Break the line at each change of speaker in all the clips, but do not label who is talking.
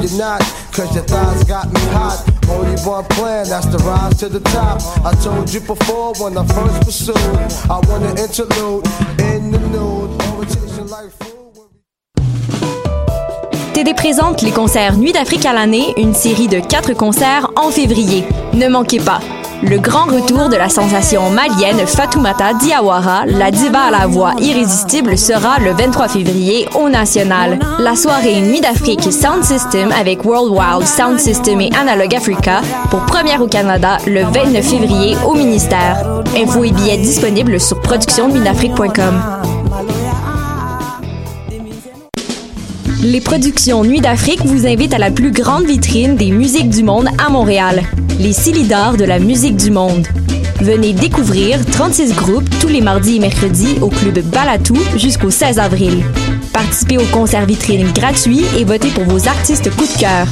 you're not, cause your thighs got me hot. Only one plan, that's the rise to the top. I told you before when I first pursued, I want to interlude in the nude, orientation.
TD présente les concerts Nuit d'Afrique à l'année, une série de quatre concerts en février. Ne manquez pas. Le grand retour de la sensation malienne Fatoumata Diawara, la diva à la voix irrésistible, sera le 23 février au National. La soirée Nuit d'Afrique Sound System avec World Wild Sound System et Analog Africa pour première au Canada le 29 février au ministère. Infos et billets disponibles sur productionnuitdafrique.com. Les productions Nuit d'Afrique vous invitent à la plus grande vitrine des musiques du monde à Montréal, les Silidars de la musique du monde. Venez découvrir 36 groupes tous les mardis et mercredis au club Balatou jusqu'au 16 avril. Participez au concert vitrine gratuit et votez pour vos artistes coup de cœur.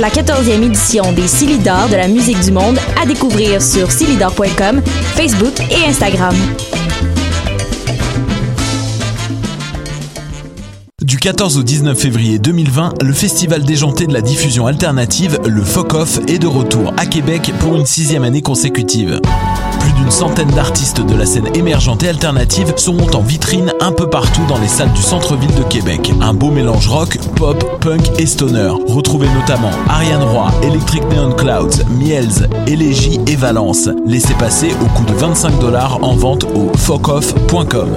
La 14e édition des Silidars de la musique du monde à découvrir sur silidar.com, Facebook et Instagram.
14 au 19 février 2020, le festival déjanté de la diffusion alternative, le FOC-OFF, est de retour à Québec pour une sixième année consécutive. Plus d'une centaine d'artistes de la scène émergente et alternative seront en vitrine un peu partout dans les salles du centre-ville de Québec. Un beau mélange rock, pop, punk et stoner. Retrouvez notamment Ariane Roy, Electric Neon Clouds, Miels, Elegy et Valence. Laissez passer au coût de 25 dollars en vente au focoff.com.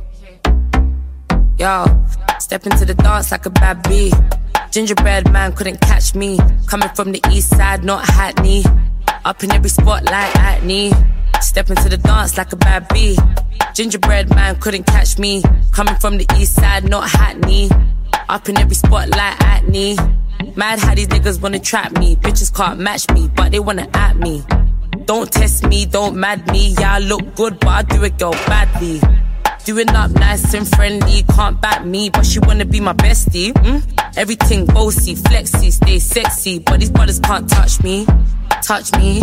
Yo, step into the dance like a bad bee. Gingerbread man couldn't catch me. Coming from the east side, not Hackney. Up in every spotlight at me. Step into the dance like a bad bee. Gingerbread man couldn't catch me. Coming from the east side, not Hackney. Up in every spotlight at me. Mad how these niggas wanna trap me. Bitches can't match me, but they wanna at me. Don't test me, don't mad me. Yeah, I look good, but I do it girl badly. Doing up nice and friendly, can't back me, but she wanna be my bestie. Mm? Everything bossy, flexy, stay sexy, but these brothers can't touch me. Touch me,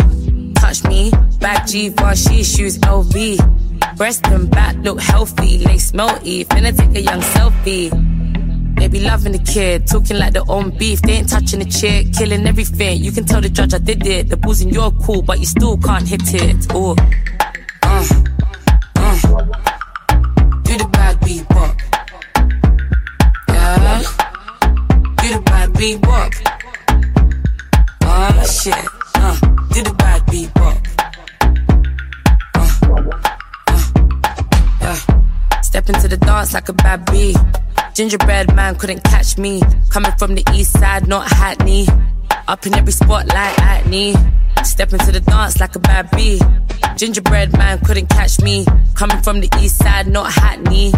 touch me. Back G she shoes LV. Breast and back look healthy, lace melty. Finna take a young selfie. They be loving the kid, talking like their own beef. They ain't touching the chick, killing everything. You can tell the judge I did it. The ball's in your cool, but you still can't hit it. Oh, uh. The bad beat bop. Oh shit. Uh. Do the bad beat bop. Uh. Uh. Step into the dance like a bad bee. Gingerbread man couldn't catch me. Coming from the east side, not Hackney. Up in every spotlight at me. Step into the dance like a bad bee. Gingerbread man couldn't catch me. Coming from the east side, not Hackney.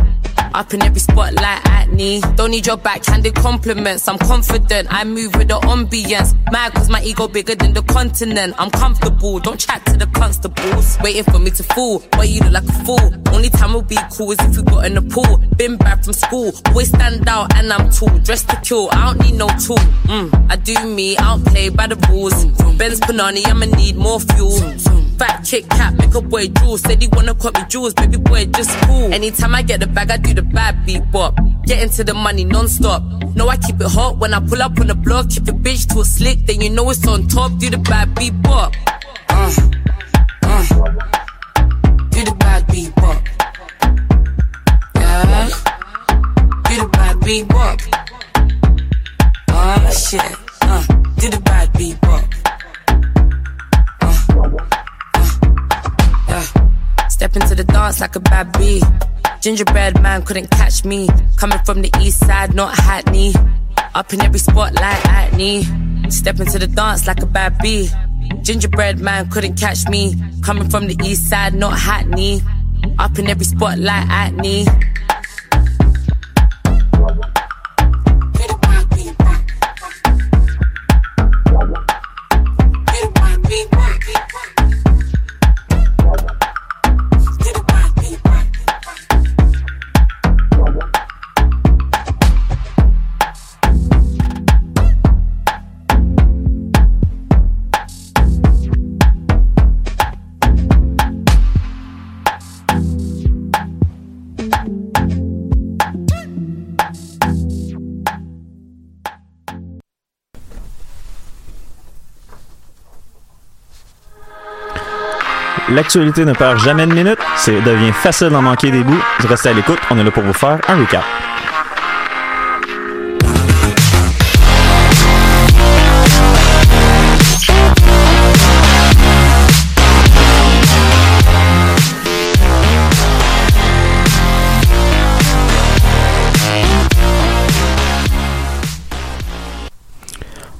Up in every spotlight at me. Don't need your backhanded compliments. I'm confident. I move with the ambience. Mad cause my ego bigger than the continent. I'm comfortable. Don't chat to the constables. Waiting for me to fall. But you look like a fool. Only time we'll be cool is if we got in the pool. Been back from school. Always stand out and I'm tall. Dressed to kill. I don't need no tool. Mm, I do me. I don't play by the rules. Benz Panani. I'ma need more fuel. Fat Kit Kat, make a boy jewel. Said he wanna cut me jewels, baby boy, just cool. Anytime I get the bag, I do the bad beat bop. Get into the money non-stop. No, I keep it hot when I pull up on the block. Keep the bitch too slick, then you know it's on top. Do the bad beat bop. Uh, uh. Do the bad beat bop. Yeah. Do the bad beat bop. Oh shit. Uh, do the bad beat bop. Step into the dance like a bad bee. Gingerbread man couldn't catch me. Coming from the east side, not Hackney. Up in every spotlight at me. Step into the dance like a bad bee. Gingerbread man couldn't catch me. Coming from the east side, not Hackney. Up in every spotlight at
L'actualité ne perd jamais de minute, c'est devient facile d'en manquer des bouts. Restez à l'écoute, on est là pour vous faire un recap.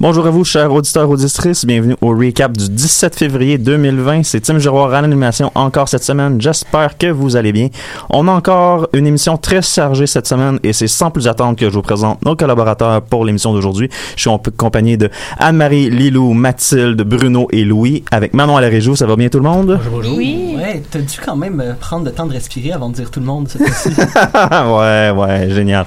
Bonjour à vous, chers auditeurs auditrices. Bienvenue au recap du 17 février 2020. C'est Tim Giroir à l'animation encore cette semaine. J'espère que vous allez bien. On a encore une émission très chargée cette semaine et c'est sans plus attendre que je vous présente nos collaborateurs pour l'émission d'aujourd'hui. Je suis en compagnie de Anne-Marie, Lilou, Mathilde, Bruno et Louis avec Manon à la région. Ça va bien tout le monde?
Bonjour. Oui. Ouais, t'as dû quand même euh, prendre le temps de respirer avant de dire tout le monde cette fois-ci.
ouais, ouais, génial.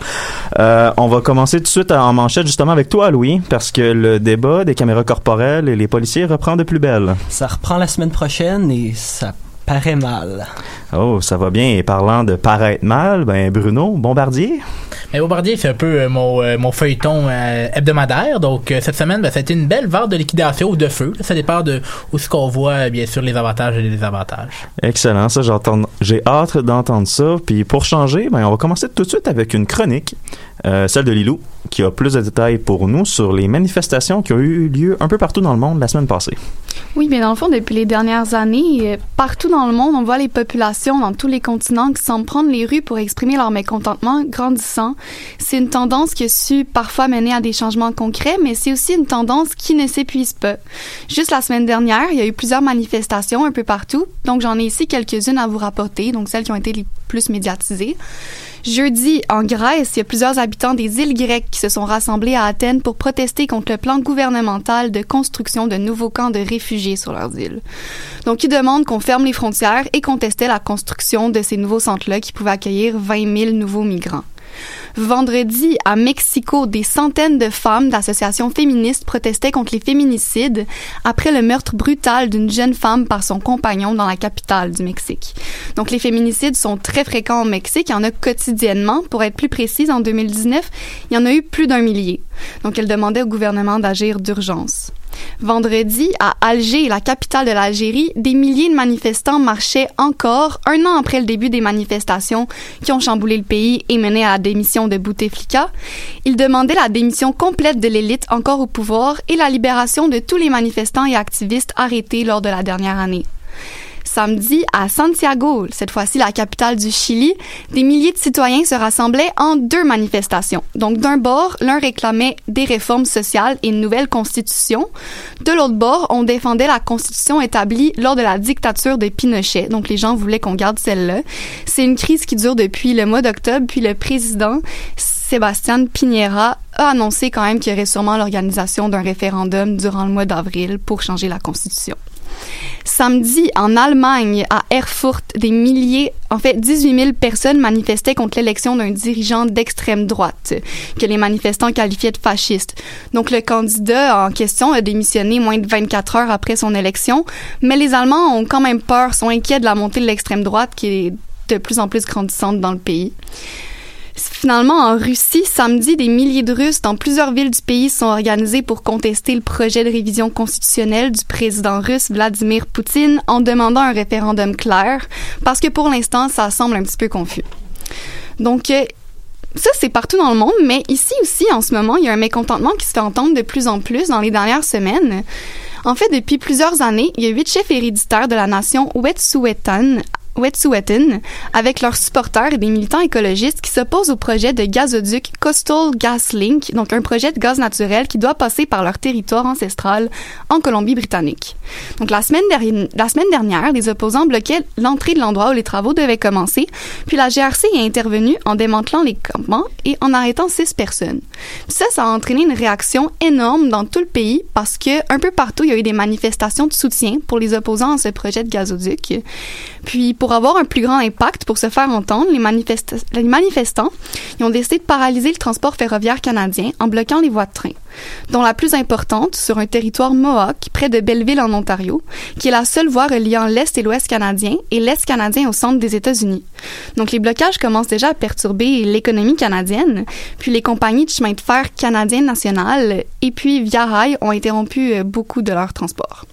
Euh, on va commencer tout de suite en manchette justement avec toi, Louis, parce que le débat des caméras corporelles et les policiers reprend de plus belle.
Ça reprend la semaine prochaine et ça paraît mal.
Oh, ça va bien. Et parlant de paraître mal, ben Bruno, Bombardier?
Bombardier, c'est un peu euh, mon, euh, mon feuilleton euh, hebdomadaire. Donc, cette semaine, ben, ça a été une belle vente de liquidation ou de feu. Ça dépend de où ce qu'on voit, bien sûr, les avantages et les désavantages.
Excellent. Ça, j'entends, j'ai hâte d'entendre ça. Puis, pour changer, ben, on va commencer tout de suite avec une chronique, celle de Lilou, qui a plus de détails pour nous sur les manifestations qui ont eu lieu un peu partout dans le monde la semaine passée.
Oui, mais dans le fond, depuis les dernières années, partout dans le monde, on voit les populations dans tous les continents qui semblent prendre les rues pour exprimer leur mécontentement grandissant. C'est une tendance qui a su parfois mener à des changements concrets, mais c'est aussi une tendance qui ne s'épuise pas. Juste la semaine dernière, il y a eu plusieurs manifestations un peu partout, donc j'en ai ici quelques-unes à vous rapporter, donc celles qui ont été les plus médiatisées. Jeudi, en Grèce, il y a plusieurs habitants des îles grecques qui se sont rassemblés à Athènes pour protester contre le plan gouvernemental de construction de nouveaux camps de réfugiés sur leurs îles. Donc, ils demandent qu'on ferme les frontières et contestaient la construction de ces nouveaux centres-là qui pouvaient accueillir 20 000 nouveaux migrants. Vendredi, à Mexico, des centaines de femmes d'associations féministes protestaient contre les féminicides après le meurtre brutal d'une jeune femme par son compagnon dans la capitale du Mexique. Donc, les féminicides sont très fréquents au Mexique. Il y en a quotidiennement. Pour être plus précise, en 2019, il y en a eu plus d'un millier. Donc, elles demandaient au gouvernement d'agir d'urgence. Vendredi, à Alger, la capitale de l'Algérie, des milliers de manifestants marchaient encore un an après le début des manifestations qui ont chamboulé le pays et mené à la démission de Bouteflika. Ils demandaient la démission complète de l'élite encore au pouvoir et la libération de tous les manifestants et activistes arrêtés lors de la dernière année samedi à Santiago, cette fois-ci la capitale du Chili, des milliers de citoyens se rassemblaient en deux manifestations. Donc d'un bord, l'un réclamait des réformes sociales et une nouvelle constitution. De l'autre bord, on défendait la constitution établie lors de la dictature de Pinochet. Donc les gens voulaient qu'on garde celle-là. C'est une crise qui dure depuis le mois d'octobre, puis le président Sébastien Piñera a annoncé quand même qu'il y aurait sûrement l'organisation d'un référendum durant le mois d'avril pour changer la constitution. Samedi, en Allemagne, à Erfurt, des milliers, en fait 18 000 personnes manifestaient contre l'élection d'un dirigeant d'extrême droite, que les manifestants qualifiaient de fasciste. Donc le candidat en question a démissionné moins de 24 heures après son élection, mais les Allemands ont quand même peur, sont inquiets de la montée de l'extrême droite qui est de plus en plus grandissante dans le pays. Finalement, en Russie, samedi, des milliers de Russes dans plusieurs villes du pays sont organisés pour contester le projet de révision constitutionnelle du président russe Vladimir Poutine en demandant un référendum clair, parce que pour l'instant, ça semble un petit peu confus. Donc, euh, ça, c'est partout dans le monde, mais ici aussi, en ce moment, il y a un mécontentement qui se fait entendre de plus en plus dans les dernières semaines. En fait, depuis plusieurs années, il y a huit chefs héréditaires de la nation Wet'suwet'en Wet'suwet'en avec leurs supporters et des militants écologistes qui s'opposent au projet de gazoduc Coastal Gas Link, donc un projet de gaz naturel qui doit passer par leur territoire ancestral en Colombie-Britannique. Donc la semaine, dernière, les opposants bloquaient l'entrée de l'endroit où les travaux devaient commencer, puis la GRC est intervenue en démantelant les campements et en arrêtant six personnes. Puis ça, ça a entraîné une réaction énorme dans tout le pays parce que un peu partout, il y a eu des manifestations de soutien pour les opposants à ce projet de gazoduc. Puis pour avoir un plus grand impact, pour se faire entendre, les, manifestants ont décidé de paralyser le transport ferroviaire canadien en bloquant les voies de train, dont la plus importante sur un territoire Mohawk près de Belleville en Ontario, qui est la seule voie reliant l'Est et l'Ouest canadien et l'Est canadien au centre des États-Unis. Donc les blocages commencent déjà à perturber l'économie canadienne, puis les compagnies de chemin de fer canadiennes nationales et puis Via Rail ont interrompu euh, beaucoup de leur transport.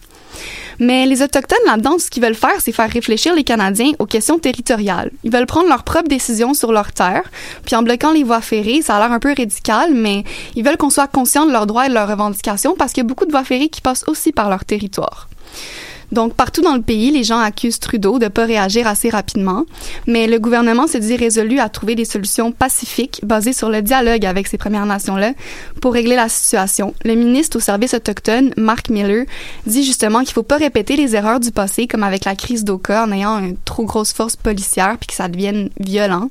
Mais les Autochtones, là-dedans, ce qu'ils veulent faire, c'est faire réfléchir les Canadiens aux questions territoriales. Ils veulent prendre leurs propres décisions sur leur terre, puis en bloquant les voies ferrées, ça a l'air un peu radical, mais ils veulent qu'on soit conscient de leurs droits et de leurs revendications parce qu'il y a beaucoup de voies ferrées qui passent aussi par leur territoire. Donc, partout dans le pays, les gens accusent Trudeau de ne pas réagir assez rapidement, mais le gouvernement se dit résolu à trouver des solutions pacifiques basées sur le dialogue avec ces Premières Nations-là pour régler la situation. Le ministre au service autochtone, Mark Miller, dit justement qu'il faut pas répéter les erreurs du passé, comme avec la crise d'Oka, en ayant une trop grosse force policière puis que ça devienne violent.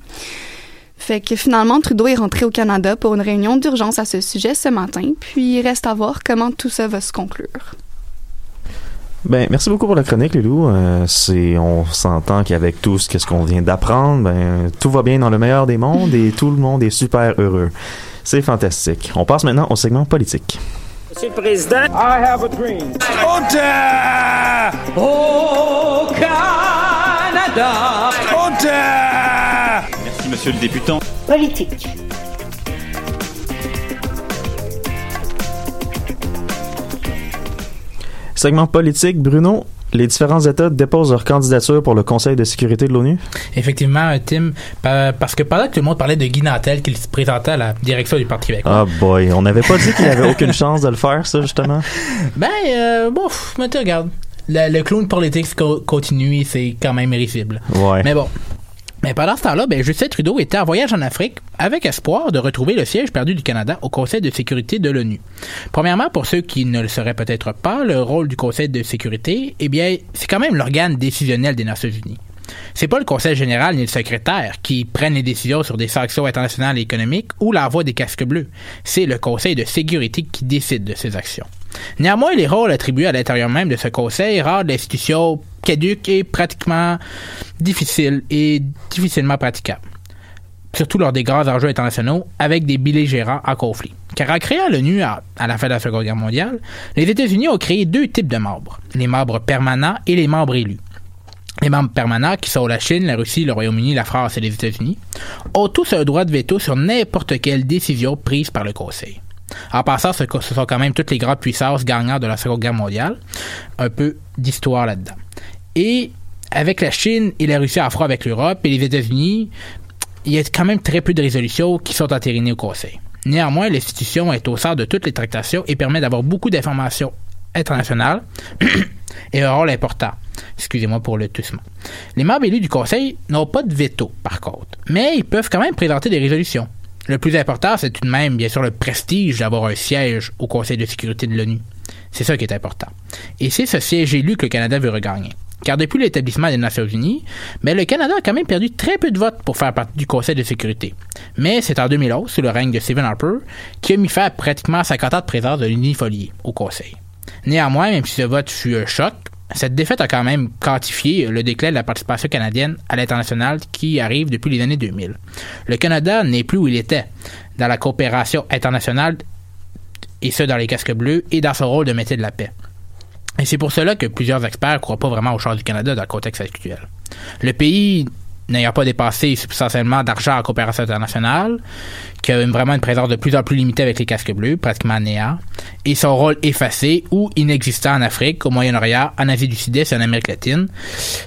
Fait que finalement, Trudeau est rentré au Canada pour une réunion d'urgence à ce sujet ce matin, puis il reste à voir comment tout ça va se conclure.
Ben, merci beaucoup pour la chronique, Lilou. Euh, c'est, on s'entend qu'avec tout ce qu'on vient d'apprendre, ben, tout va bien dans le meilleur des mondes et tout le monde est super heureux. C'est fantastique. On passe maintenant au segment politique.
Monsieur le Président, I have a dream.
Au Canada!
Merci, Monsieur le députant.
Politique.
Segment politique, Bruno. Les différents États déposent leur candidature pour le Conseil de sécurité de l'ONU?
Effectivement, Tim, parce que pendant que tout le monde parlait de Guy Nantel qui se présentait à la direction du Parti québécois.
Ah boy, on n'avait pas dit qu'il avait aucune chance de le faire, ça, justement?
Ben, euh, bon, mais tu regardes. Le, le clown politique continue, c'est quand même risible.
Ouais.
Mais bon, mais pendant ce temps-là, ben, Justin Trudeau était en voyage en Afrique avec espoir de retrouver le siège perdu du Canada au Conseil de sécurité de l'ONU. Premièrement, pour ceux qui ne le sauraient peut-être pas, le rôle du Conseil de sécurité, eh bien, c'est quand même l'organe décisionnel des Nations Unies. C'est pas le Conseil général ni le secrétaire qui prennent les décisions sur des sanctions internationales et économiques ou la voix des casques bleus. C'est le Conseil de sécurité qui décide de ces actions. Néanmoins, les rôles attribués à l'intérieur même de ce conseil rendent l'institution caduque et pratiquement difficile et difficilement praticable. Surtout lors des grands enjeux internationaux avec des belligérants en conflit. Car en créant l'ONU à, à, la fin de la Seconde Guerre mondiale, les États-Unis ont créé deux types de membres, les membres permanents et les membres élus. Les membres permanents, qui sont la Chine, la Russie, le Royaume-Uni, la France et les États-Unis, ont tous un droit de veto sur n'importe quelle décision prise par le Conseil. En passant, ce sont quand même toutes les grandes puissances gagnantes de la Seconde Guerre mondiale. Un peu d'histoire là-dedans. Et avec la Chine et la Russie à froid avec l'Europe et les États-Unis, il y a quand même très peu de résolutions qui sont entérinées au Conseil. Néanmoins, l'institution est au centre de toutes les tractations et permet d'avoir beaucoup d'informations internationales et un rôle important. Excusez-moi pour le toussement. Les membres élus du Conseil n'ont pas de veto, par contre, mais ils peuvent quand même présenter des résolutions. Le plus important, c'est tout de même, bien sûr, le prestige d'avoir un siège au Conseil de sécurité de l'ONU. C'est ça qui est important. Et c'est ce siège élu que le Canada veut regagner. Car depuis l'établissement des Nations Unies, mais le Canada a quand même perdu très peu de votes pour faire partie du Conseil de sécurité. Mais c'est en 2011, sous le règne de Stephen Harper, qui a mis fin à pratiquement 50 ans de présence de l'unifolié au Conseil. Néanmoins, même si ce vote fut un choc, Cette défaite a quand même quantifié le déclin de la participation canadienne à l'international qui arrive depuis les années 2000. Le Canada n'est plus où il était dans la coopération internationale, et ce dans les casques bleus, et dans son rôle de métier de la paix. Et c'est pour cela que plusieurs experts ne croient pas vraiment au chance du Canada dans le contexte actuel. Le pays n'ayant pas dépassé substantiellement d'argent en coopération internationale, qui a vraiment une présence de plus en plus limitée avec les casques bleus, pratiquement néant, et son rôle effacé ou inexistant en Afrique, au Moyen-Orient, en Asie du Sud-Est et en Amérique latine.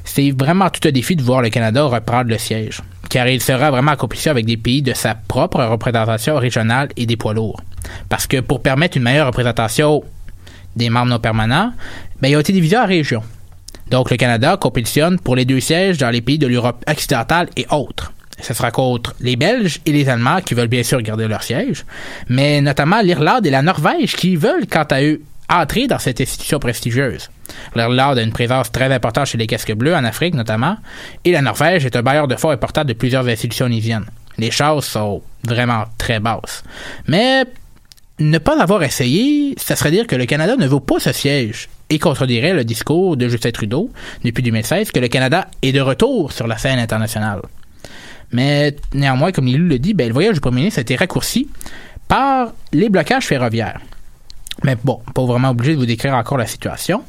C'est vraiment tout un défi de voir le Canada reprendre le siège, car il sera vraiment en compétition avec des pays de sa propre représentation régionale et des poids lourds. Parce que pour permettre une meilleure représentation des membres non permanents, ben, il a été divisé en régions. Donc, le Canada compétitionne pour les deux sièges dans les pays de l'Europe occidentale et autres. Ce sera contre les Belges et les Allemands qui veulent bien sûr garder leur siège, mais notamment l'Irlande et la Norvège qui veulent, quant à eux, entrer dans cette institution prestigieuse. L'Irlande a une présence très importante chez les casques bleus, en Afrique notamment, et la Norvège est un bailleur de fonds important de plusieurs institutions onisiennes. Les chances sont vraiment très basses. Mais ne pas l'avoir essayé, ça serait dire que le Canada ne vaut pas ce siège et contredirait le discours de Justin Trudeau depuis 2016 que le Canada est de retour sur la scène internationale. Mais néanmoins, comme il le dit, ben, le voyage du premier ministre a été raccourci par les blocages ferroviaires. Mais bon, pas vraiment obligé de vous décrire encore la situation.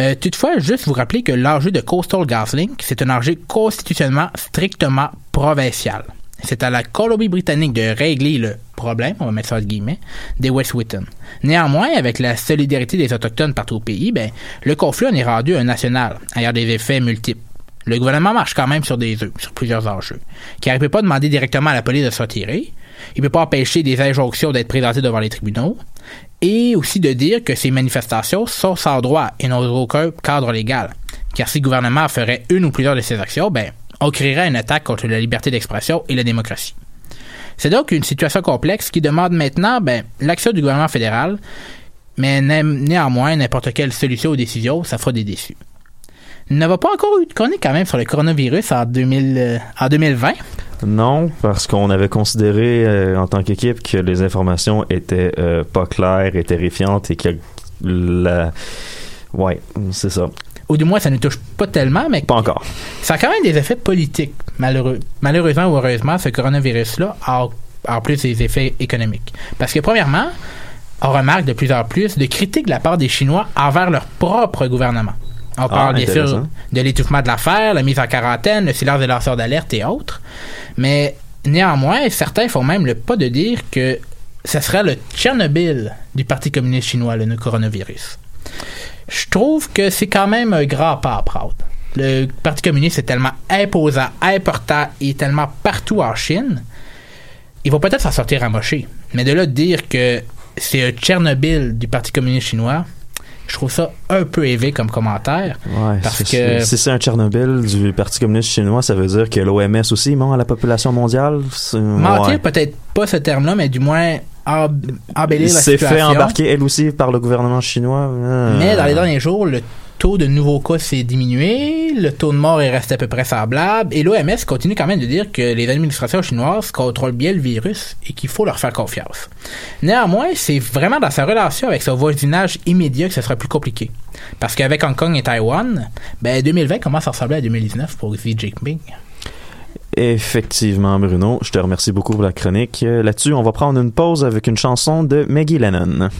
Euh, toutefois, juste vous rappeler que l'enjeu de Coastal GasLink, c'est un enjeu constitutionnellement strictement provincial. C'est à la Colombie-Britannique de régler le problème, on va mettre ça en guillemets, des West Whitton. Néanmoins, avec la solidarité des Autochtones partout au pays, ben, le conflit en est rendu un national, ayant des effets multiples. Le gouvernement marche quand même sur des œufs, sur plusieurs enjeux, car il ne peut pas demander directement à la police de se retirer, il ne peut pas empêcher des injonctions d'être présentées devant les tribunaux, et aussi de dire que ces manifestations sont sans droit et n'ont aucun cadre légal. Car si le gouvernement ferait une ou plusieurs de ces actions, ben, on créerait une attaque contre la liberté d'expression et la démocratie. C'est donc une situation complexe qui demande maintenant ben, l'action du gouvernement fédéral, mais néanmoins, n'importe quelle solution ou décision, ça fera des déçus. Il n'y pas encore eu de chronique quand même sur le coronavirus en, 2000, euh, 2020.
Non, parce qu'on avait considéré euh, en tant qu'équipe que les informations étaient euh, pas claires et terrifiantes et que la... Ouais, c'est ça
ou du moins ça ne touche pas tellement, mais
pas encore.
Ça a quand même des effets politiques, malheureux, malheureusement ou heureusement, ce coronavirus-là a en plus des effets économiques. Parce que premièrement, on remarque de plus en plus de critiques de la part des Chinois envers leur propre gouvernement. On
Ah,
parle bien sûr de l'étouffement de l'affaire, la mise en quarantaine, le silence des lanceurs d'alerte et autres. Mais néanmoins, certains font même le pas de dire que ce serait le Tchernobyl du Parti communiste chinois, le coronavirus. Je trouve que c'est quand même un grand pas à prendre. Le Parti communiste est tellement imposant, important et tellement partout en Chine. Il va peut-être s'en sortir amoché. Mais de là de dire que c'est un Tchernobyl du Parti communiste chinois, je trouve ça un peu élevé comme commentaire.
Ouais,
parce que
Si c'est un Tchernobyl du Parti communiste chinois, ça veut dire que l'OMS aussi ment à la population mondiale?
Mentir
ouais.
peut-être pas ce terme-là, mais du moins embellir la
s'est
situation.
fait embarquer, elle aussi, par le gouvernement chinois. Euh,
Mais dans les derniers jours, le taux de nouveaux cas s'est diminué, le taux de mort est resté à peu près semblable, et l'OMS continue quand même de dire que les administrations chinoises contrôlent bien le virus et qu'il faut leur faire confiance. Néanmoins, c'est vraiment dans sa relation avec son voisinage immédiat que ce sera plus compliqué. Parce qu'avec Hong Kong et Taïwan, ben 2020 commence à ressembler à 2019 pour Xi Jinping.
Effectivement, Bruno. Je te remercie beaucoup pour la chronique. Euh, Là-dessus, on va prendre une pause avec une chanson de Maggie Lennon.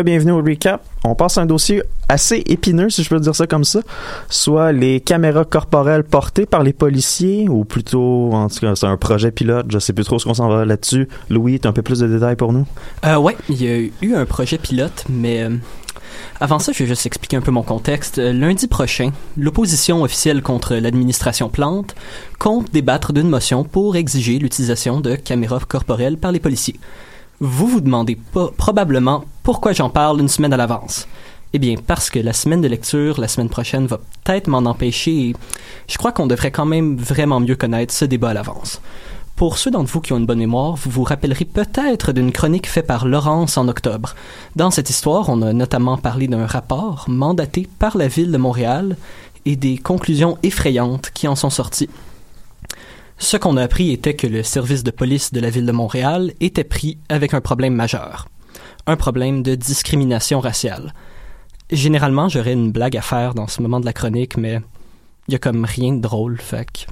Re-bienvenue au recap. On passe à un dossier assez épineux, si je peux dire ça comme ça. Soit les caméras corporelles portées par les policiers, ou plutôt, en tout cas, c'est un projet pilote. Je sais plus trop ce qu'on s'en va là-dessus. Louis, tu as un peu plus de détails pour nous?
Euh, ouais, il y a eu un projet pilote, mais euh, avant ça, je vais juste expliquer un peu mon contexte. Euh, Lundi prochain, l'opposition officielle contre l'administration Plante compte débattre d'une motion pour exiger l'utilisation de caméras corporelles par les policiers. Vous vous demandez probablement pourquoi j'en parle une semaine à l'avance. Eh bien, parce que la semaine de lecture, la semaine prochaine, va peut-être m'en empêcher et je crois qu'on devrait quand même vraiment mieux connaître ce débat à l'avance. Pour ceux d'entre vous qui ont une bonne mémoire, vous vous rappellerez peut-être d'une chronique faite par Laurence en octobre. Dans cette histoire, on a notamment parlé d'un rapport mandaté par la ville de Montréal et des conclusions effrayantes qui en sont sorties. Ce qu'on a appris était que le service de police de la ville de Montréal était pris avec un problème majeur. Un problème de discrimination raciale. Généralement, j'aurais une blague à faire dans ce moment de la chronique, mais il y a comme rien de drôle, que...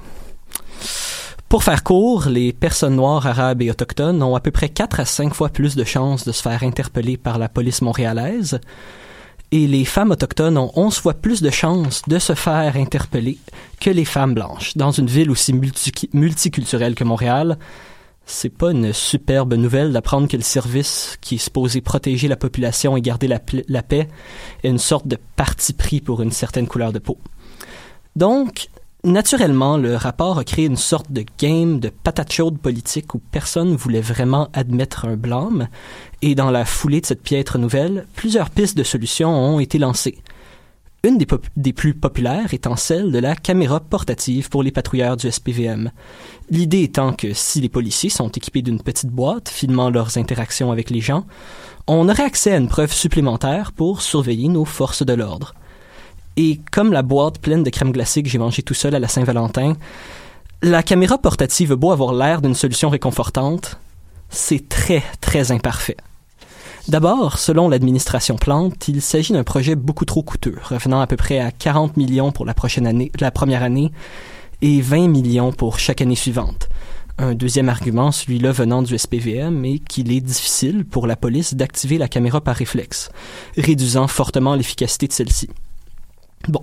Pour faire court, les personnes noires, arabes et autochtones ont à peu près 4 à 5 fois plus de chances de se faire interpeller par la police montréalaise, et les femmes autochtones ont 11 fois plus de chances de se faire interpeller que les femmes blanches. Dans une ville aussi multi- multiculturelle que Montréal, c'est pas une superbe nouvelle d'apprendre que le service qui est supposé protéger la population et garder la, la paix est une sorte de parti pris pour une certaine couleur de peau. Donc, naturellement, le rapport a créé une sorte de game de patate chaude politique où personne voulait vraiment admettre un blâme, et dans la foulée de cette piètre nouvelle, plusieurs pistes de solutions ont été lancées. Une des, plus populaires étant celle de la caméra portative pour les patrouilleurs du SPVM. L'idée étant que si les policiers sont équipés d'une petite boîte filmant leurs interactions avec les gens, on aurait accès à une preuve supplémentaire pour surveiller nos forces de l'ordre. Et comme la boîte pleine de crème glacée que j'ai mangée tout seul à la Saint-Valentin, la caméra portative beau avoir l'air d'une solution réconfortante, c'est très, très imparfait. D'abord, selon l'administration Plante, il s'agit d'un projet beaucoup trop coûteux, revenant à peu près à 40 millions pour la prochaine année, la première année, et 20 millions pour chaque année suivante. Un deuxième argument, celui-là venant du SPVM, est qu'il est difficile pour la police d'activer la caméra par réflexe, réduisant fortement l'efficacité de celle-ci. Bon.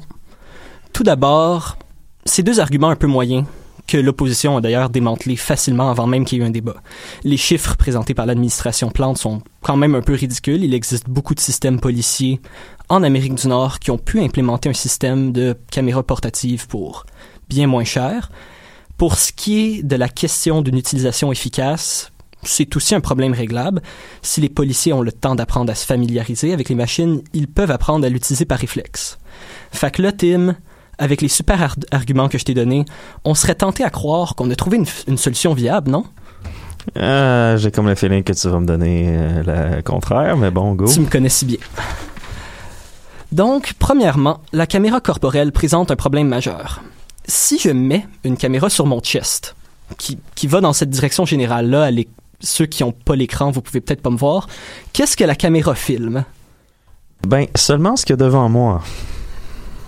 Tout d'abord, ces deux arguments un peu moyens, que l'opposition a d'ailleurs démantelé facilement avant même qu'il y ait eu un débat. Les chiffres présentés par l'administration Plante sont quand même un peu ridicules. Il existe beaucoup de systèmes policiers en Amérique du Nord qui ont pu implémenter un système de caméras portatives pour bien moins cher. Pour ce qui est de la question d'une utilisation efficace, c'est aussi un problème réglable. Si les policiers ont le temps d'apprendre à se familiariser avec les machines, ils peuvent apprendre à l'utiliser par réflexe. Fait que là, Tim, avec les super ar- arguments que je t'ai donnés, on serait tenté à croire qu'on a trouvé une, solution viable, non?
Euh, J'ai comme le feeling que tu vas me donner euh, le contraire, mais bon, go.
Tu me connais si bien. Donc, premièrement, la caméra corporelle présente un problème majeur. Si je mets une caméra sur mon chest, qui, qui va dans cette direction générale-là, l'é- ceux qui n'ont pas l'écran, vous pouvez peut-être pas me voir, qu'est-ce que la caméra filme?
Ben, seulement ce qu'il y a devant moi.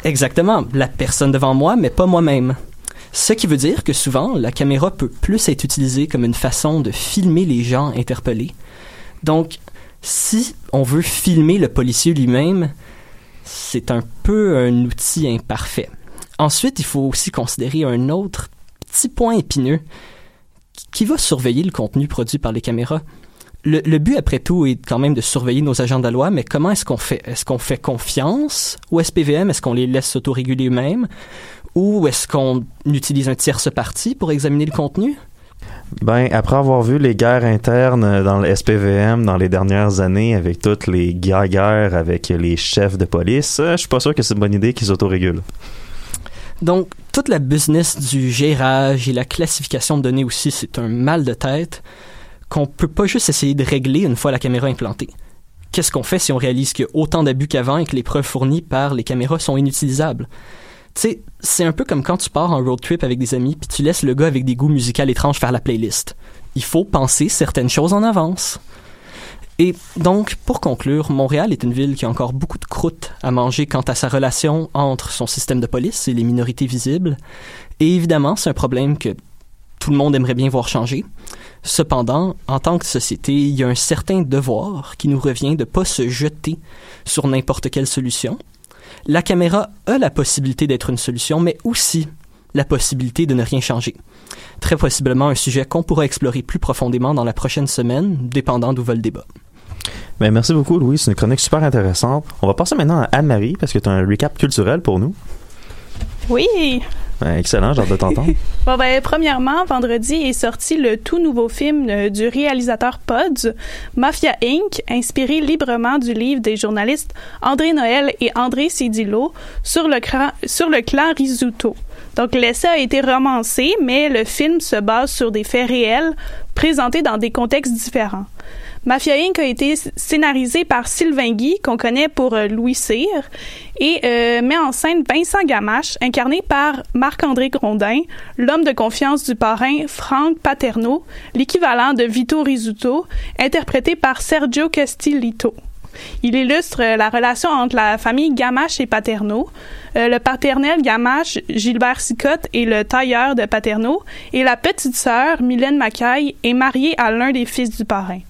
Exactement, la personne devant moi, mais pas moi-même. Ce qui veut dire que souvent, la caméra peut plus être utilisée comme une façon de filmer les gens interpellés. Donc, si on veut filmer le policier lui-même, c'est un peu un outil imparfait. Ensuite, il faut aussi considérer un autre petit point épineux qui- va surveiller le contenu produit par les caméras? Le, but, après tout, est quand même de surveiller nos agents de la loi, mais comment est-ce qu'on fait? Est-ce qu'on fait confiance au SPVM? Est-ce qu'on les laisse s'autoréguler eux-mêmes? Ou est-ce qu'on utilise un tierce parti pour examiner le contenu?
Ben, après avoir vu les guerres internes dans le SPVM dans les dernières années, avec toutes les guerres avec les chefs de police, je suis pas sûr que c'est une bonne idée qu'ils s'autorégulent.
Donc, toute la business du gérage et la classification de données aussi, c'est un mal de tête qu'on peut pas juste essayer de régler une fois la caméra implantée. Qu'est-ce qu'on fait si on réalise qu'il y a autant d'abus qu'avant et que les preuves fournies par les caméras sont inutilisables? Tu sais, c'est un peu comme quand tu pars en road trip avec des amis puis tu laisses le gars avec des goûts musicaux étranges faire la playlist. Il faut penser certaines choses en avance. Et donc, pour conclure, Montréal est une ville qui a encore beaucoup de croûte à manger quant à sa relation entre son système de police et les minorités visibles. Et évidemment, c'est un problème que tout le monde aimerait bien voir changer. Cependant, en tant que société, il y a un certain devoir qui nous revient de pas se jeter sur n'importe quelle solution. La caméra a la possibilité d'être une solution, mais aussi la possibilité de ne rien changer. Très possiblement un sujet qu'on pourra explorer plus profondément dans la prochaine semaine, dépendant d'où va le débat.
Ben, merci beaucoup, Louis. C'est une chronique super intéressante. On va passer maintenant à Anne-Marie parce que tu as un recap culturel pour nous.
Oui.
Ben, excellent, j'ai hâte de t'entendre.
Bon ben premièrement, vendredi est sorti le tout nouveau film euh, du réalisateur Pods, Mafia Inc., inspiré librement du livre des journalistes André Noël et André Cédillo sur le, cran- sur le clan Risuto. Donc l'essai a été romancé, mais le film se base sur des faits réels présentés dans des contextes différents. Mafia Inc. a été scénarisé par Sylvain Guy, qu'on connaît pour euh, Louis Cyr, et euh, met en scène Vincent Gamache, incarné par Marc-André Grondin, l'homme de confiance du parrain Franck Paterno, l'équivalent de Vito Rizzuto, interprété par Sergio Castiglito. Il illustre euh, la relation entre la famille Gamache et Paterno, le paternel Gamache, Gilbert Sicotte, est le tailleur de Paterno, et la petite sœur, Mylène Macaille, est mariée à l'un des fils du parrain.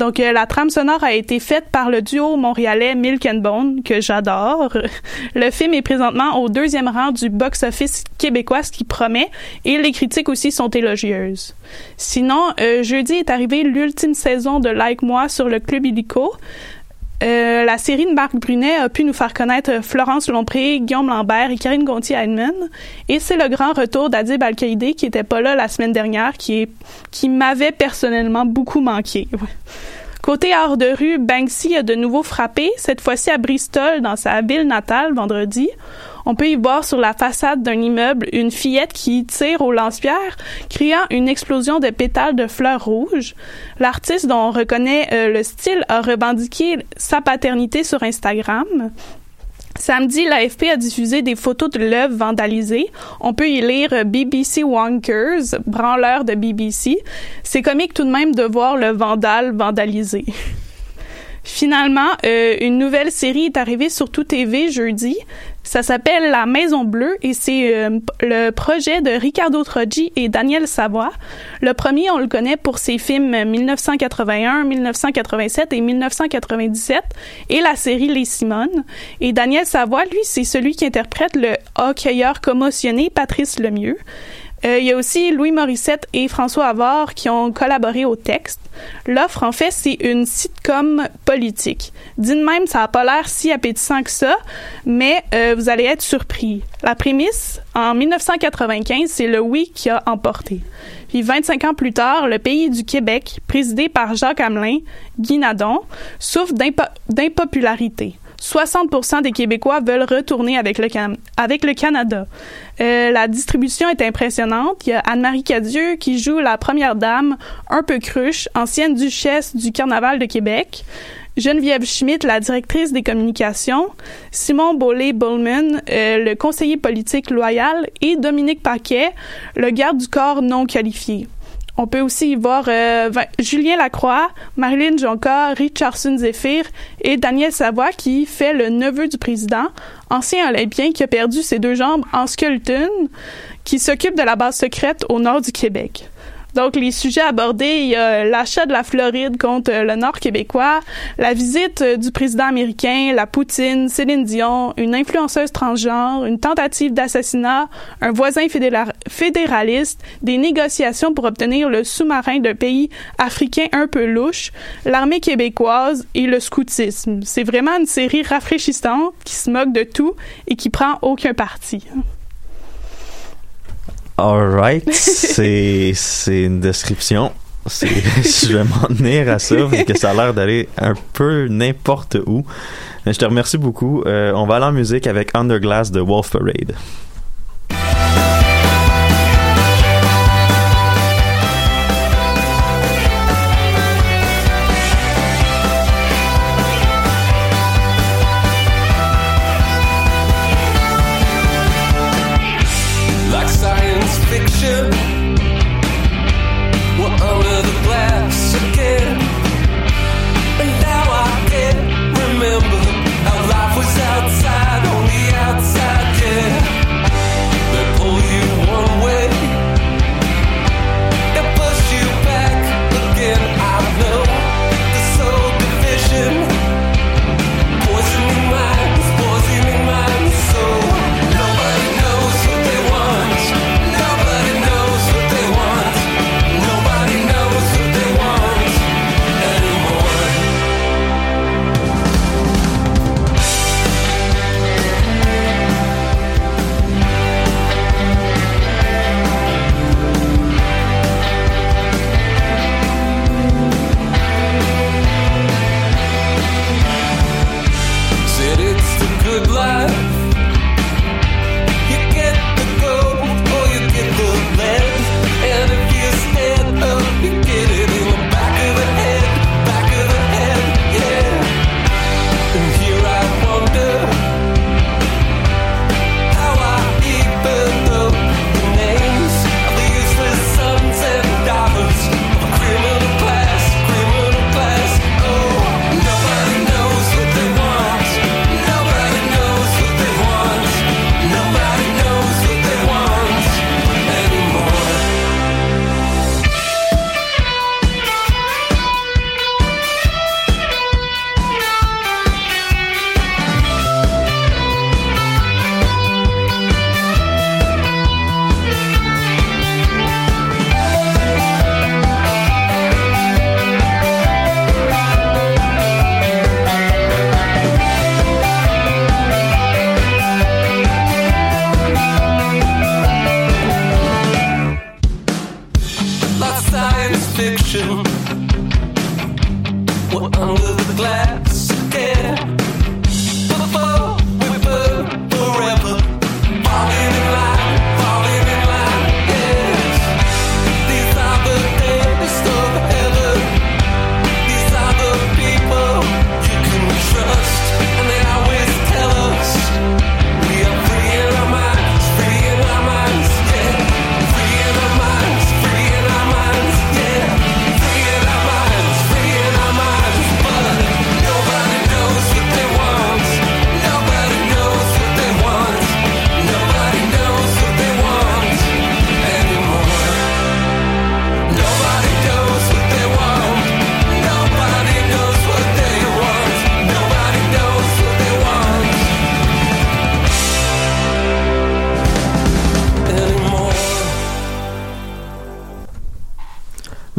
Donc, euh, la trame sonore a été faite par le duo montréalais Milk and Bone, que j'adore. Le film est présentement au deuxième rang du box-office québécois, ce qui promet, et les critiques aussi sont élogieuses. Sinon, euh, jeudi est arrivé l'ultime saison de Like Moi sur le Club Illico. Euh, la série de Marc Brunet a pu nous faire connaître Florence Lompré, Guillaume Lambert et Karine Gontier-Heinemann. Et c'est le grand retour d'Adib al qui était pas là la semaine dernière, qui, m'avait personnellement beaucoup manqué. Côté hors de rue, Banksy a de nouveau frappé, cette fois-ci à Bristol, dans sa ville natale, vendredi. On peut y voir sur la façade d'un immeuble une fillette qui tire au lance-pierre, criant une explosion de pétales de fleurs rouges. L'artiste, dont on reconnaît euh, le style, a revendiqué sa paternité sur Instagram. Samedi, l'AFP a diffusé des photos de l'œuvre vandalisée. On peut y lire euh, BBC Wonkers, branleur de BBC. C'est comique tout de même de voir le vandale vandalisé. Finalement, euh, une nouvelle série est arrivée sur Tout TV jeudi. Ça s'appelle La Maison Bleue et c'est euh, le projet de Ricardo Troggi et Daniel Savoie. Le premier, on le connaît pour ses films 1981, 1987 et 1997 et la série Les Simones. Et Daniel Savoie, lui, c'est celui qui interprète le hockeyeur commotionné Patrice Lemieux. Euh, il y a aussi Louis Morissette et François Havard qui ont collaboré au texte. L'offre, en fait, c'est une sitcom politique. Dit même, ça n'a pas l'air si appétissant que ça, mais euh, vous allez être surpris. La prémisse, en 1995, c'est le oui qui a emporté. Puis 25 ans plus tard, le pays du Québec, présidé par Jacques Hamelin, Guy Nadon, souffre d'impopularité. 60% des Québécois veulent retourner avec le, Canada. Euh, la distribution est impressionnante. Il y a Anne-Marie Cadieux qui joue la première dame, un peu cruche, ancienne duchesse du Carnaval de Québec. Geneviève Schmidt, la directrice des communications, Simon Bollé-Bullman, euh, le conseiller politique loyal, et Dominique Paquet, le garde du corps non qualifié. On peut aussi y voir euh, Julien Lacroix, Marilyn Jonca, Richardson Zephyr et Daniel Savoie qui fait le neveu du président, ancien olympien qui a perdu ses deux jambes en Skelton, qui s'occupe de la base secrète au nord du Québec. Donc, les sujets abordés, il y a l'achat de la Floride contre le Nord québécois, la visite du président américain, la Poutine, Céline Dion, une influenceuse transgenre, une tentative d'assassinat, un voisin fédéraliste, des négociations pour obtenir le sous-marin d'un pays africain un peu louche, l'armée québécoise et le scoutisme. C'est vraiment une série rafraîchissante qui se moque de tout et qui prend aucun parti.
Alright, c'est c'est une description. je vais m'en tenir à ça parce que ça a l'air d'aller un peu n'importe où. Je te remercie beaucoup. Euh, on va aller en musique avec Underglass de Wolf Parade.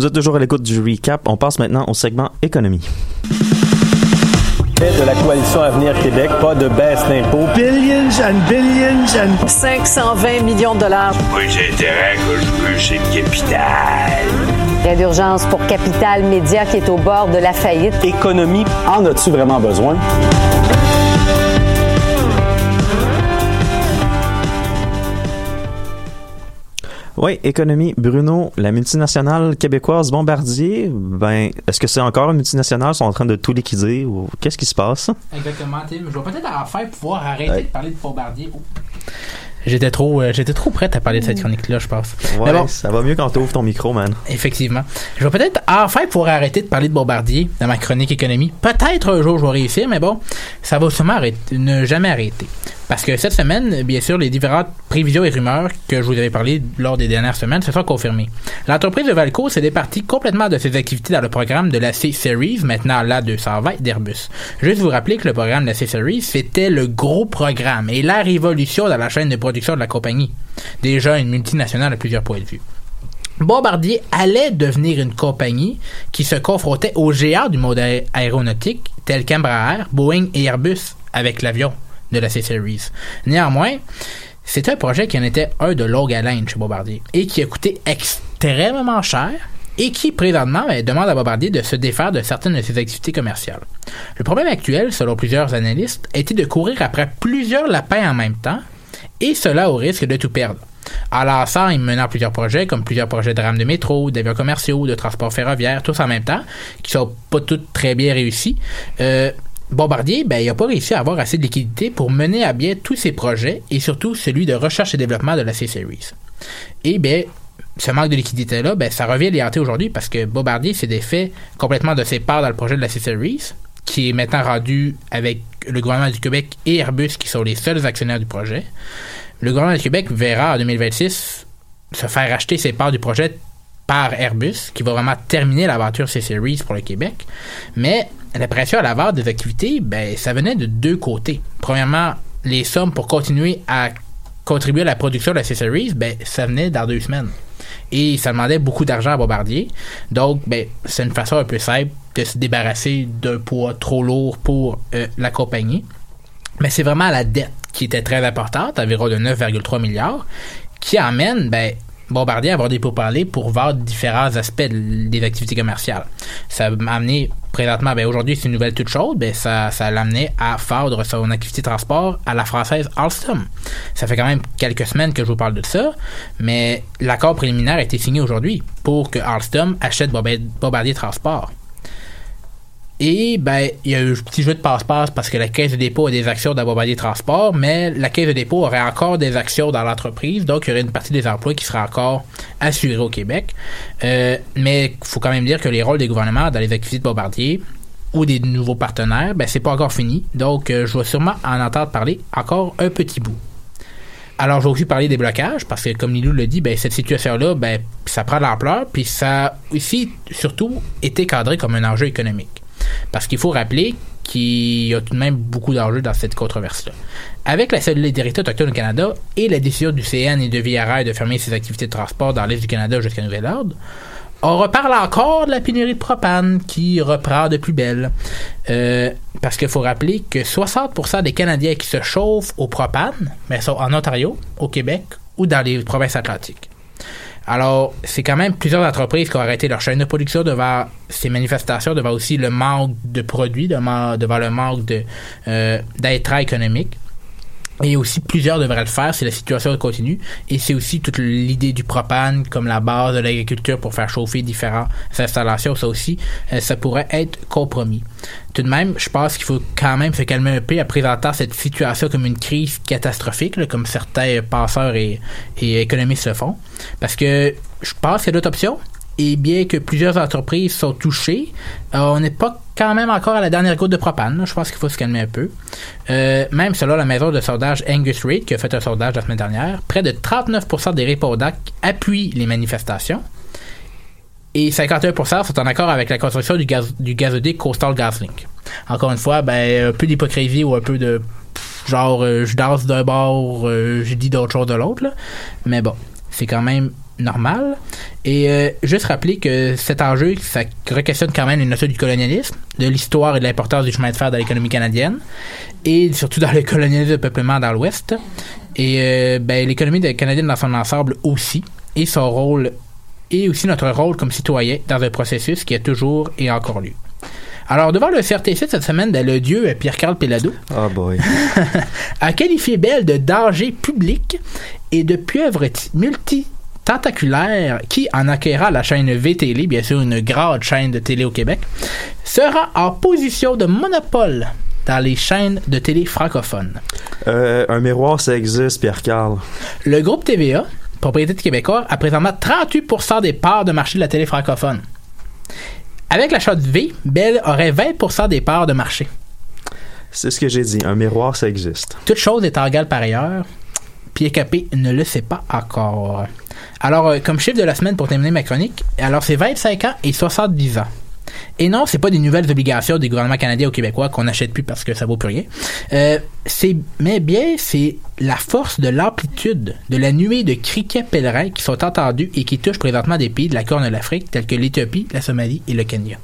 Vous êtes toujours à l'écoute du recap. On passe maintenant au segment économie.
de la coalition Avenir Québec, pas de baisse d'impôts.
Billions and billions and 520 millions de dollars.
Moi, j'ai intérêt que je plus chez Capital.
Prêt d'urgence pour Capital Média qui est au bord de la faillite.
Économie, en as-tu vraiment besoin?
Oui, économie. Bruno, la multinationale québécoise Bombardier, ben, est-ce que c'est encore une multinationale? Ils sont en train de tout liquider ou qu'est-ce qui se passe?
Exactement, Tim. Je vais peut-être en faire pouvoir arrêter de parler de Bombardier. Oh. J'étais trop, euh, j'étais trop prête à parler de cette chronique-là, je pense.
Ouais,
Mais bon,
ça va mieux quand tu ouvres ton micro, man.
Effectivement. Je vais peut-être enfin pouvoir arrêter de parler de Bombardier dans ma chronique économie. Peut-être un jour je vais réussir, mais bon, ça va sûrement arrêter, ne jamais arrêter. Parce que cette semaine, bien sûr, les différentes prévisions et rumeurs que je vous avais parlé lors des dernières semaines se sont confirmées. L'entreprise de Valco s'est départie complètement de ses activités dans le programme de la C-Series, maintenant l'A220 d'Airbus. Juste vous rappeler que le programme de la C-Series, c'était le gros programme et la révolution dans la chaîne de production de la compagnie. Déjà une multinationale à plusieurs points de vue. Bombardier allait devenir une compagnie qui se confrontait aux géants du monde aé- aéronautique tels qu'Embraer, Boeing et Airbus avec l'avion de la C-Series. Néanmoins, c'était un projet qui en était un de longue haleine chez Bombardier et qui a coûté extrêmement cher et qui présentement ben, demande à Bombardier de se défaire de certaines de ses activités commerciales. Le problème actuel, selon plusieurs analystes, était de courir après plusieurs lapins en même temps et cela au risque de tout perdre. En lançant et menant plusieurs projets, comme plusieurs projets de rames de métro, d'avions commerciaux, de transport ferroviaire, tous en même temps, qui sont pas tous très bien réussis, euh, Bombardier, ben, il n'a pas réussi à avoir assez de liquidité pour mener à bien tous ses projets et surtout celui de recherche et développement de la C-Series. Et ben, ce manque de liquidité-là, ben, ça revient à hanter aujourd'hui parce que Bombardier s'est défait complètement de ses parts dans le projet de la C-Series, qui est maintenant rendu avec le gouvernement du Québec et Airbus qui sont les seuls actionnaires du projet. Le gouvernement du Québec verra en 2026 se faire acheter ses parts du projet par Airbus, qui va vraiment terminer l'aventure C-Series pour le Québec. Mais la pression à l'avare des activités, ben, ça venait de deux côtés. Premièrement, les sommes pour continuer à contribuer à la production de la C-Series, ben, ça venait dans deux semaines. Et ça demandait beaucoup d'argent à Bombardier. Donc, ben, c'est une façon un peu simple de se débarrasser d'un poids trop lourd pour euh, la compagnie. Mais c'est vraiment la dette qui était très importante, environ de 9,3 milliards, qui amène ben, Bombardier avoir des pourparlers pour voir différents aspects de- des activités commerciales. Ça m'a amené présentement, ben, aujourd'hui c'est une nouvelle toute chaude, ben, ça, ça l'a amené à fondre son activité de transport à la française Alstom. Ça fait quand même quelques semaines que je vous parle de ça, mais l'accord préliminaire a été signé aujourd'hui pour que Alstom achète Bomba- Bombardier Transport. Et ben, il y a eu un petit jeu de passe-passe parce que la caisse de dépôt a des actions dans Bombardier Transport, mais la caisse de dépôt aurait encore des actions dans l'entreprise, donc il y aurait une partie des emplois qui serait encore assurée au Québec. Euh, mais il faut quand même dire que les rôles des gouvernements dans les activités de Bombardier ou des nouveaux partenaires, ben c'est pas encore fini. Donc euh, je vais sûrement en entendre parler encore un petit bout. Alors, je vais aussi parler des blocages, parce que comme Lilou le dit, ben, cette situation-là, ben, ça prend de l'ampleur, puis ça aussi, surtout, été cadré comme un enjeu économique. Parce qu'il faut rappeler qu'il y a tout de même beaucoup d'enjeux dans cette controverse-là. Avec la solidarité autochtone au Canada et la décision du CN et de VRR de fermer ses activités de transport dans l'Est du Canada jusqu'à nouvel ordre, on reparle encore de la pénurie de propane qui reprend de plus belle. Euh, parce qu'il faut rappeler que 60% des Canadiens qui se chauffent au propane ben, sont en Ontario, au Québec ou dans les provinces atlantiques. Alors, c'est quand même plusieurs entreprises qui ont arrêté leur chaîne de production devant ces manifestations, devant aussi le manque de produits, devant, le manque de, euh, économique. Et aussi, plusieurs devraient le faire si la situation continue. Et c'est aussi toute l'idée du propane comme la base de l'agriculture pour faire chauffer différentes installations. Ça aussi, euh, ça pourrait être compromis. Tout de même, je pense qu'il faut quand même se calmer un peu en présentant cette situation comme une crise catastrophique, comme certains penseurs et économistes le font. Parce que je pense qu'il y a d'autres options. Et bien que plusieurs entreprises sont touchées, euh, on n'est pas quand même encore à la dernière goutte de propane. Je pense qu'il faut se calmer un peu. Euh, même selon la maison de sondage Angus Reid, qui a fait un sondage la semaine dernière, près de 39% des répondants appuient les manifestations. Et 51% sont en accord avec la construction du, gaz, du gazoduc Coastal GasLink. Encore une fois, ben, un peu d'hypocrisie ou un peu de genre euh, je danse d'un bord, euh, je dis d'autres choses de l'autre. Mais bon, c'est quand même normal. Et euh, juste rappeler que cet enjeu, ça questionne quand même une notion du colonialisme, de l'histoire et de l'importance du chemin de fer dans l'économie canadienne, et surtout dans le colonialisme de peuplement dans l'Ouest. Et euh, ben, l'économie canadienne dans son ensemble aussi, et son rôle, et aussi notre rôle comme citoyen dans un processus qui a toujours et encore lieu. Alors, devant le CRTC cette semaine, ben, le dieu euh, Pierre-Carl Pelado
Oh boy.
a qualifié Bell de danger public et de pieuvre t- multi-tentaculaire qui, en acquérant la chaîne VTL, bien sûr une grande chaîne de télé au Québec, sera en position de monopole dans les chaînes de télé francophones.
Euh, un miroir, ça existe, Pierre-Carl.
Le groupe TVA, propriété de Québécois, a présentement 38% des parts de marché de la télé francophone. Avec l'achat de V, Bell aurait 20% des parts de marché.
C'est ce que j'ai dit. Un miroir, ça existe.
Toute chose étant égale par ailleurs, Pierre Capé ne le sait pas encore. Alors, euh, comme chiffre de la semaine pour terminer ma chronique, alors c'est 25 ans et 70 ans. Et non, c'est pas des nouvelles obligations des gouvernements canadiens ou québécois qu'on n'achète plus parce que ça vaut plus rien. Euh, mais bien, c'est la force de l'amplitude de la nuée de criquets pèlerins qui sont entendus et qui touchent présentement des pays de la Corne de l'Afrique tels que l'Éthiopie, la Somalie et le Kenya.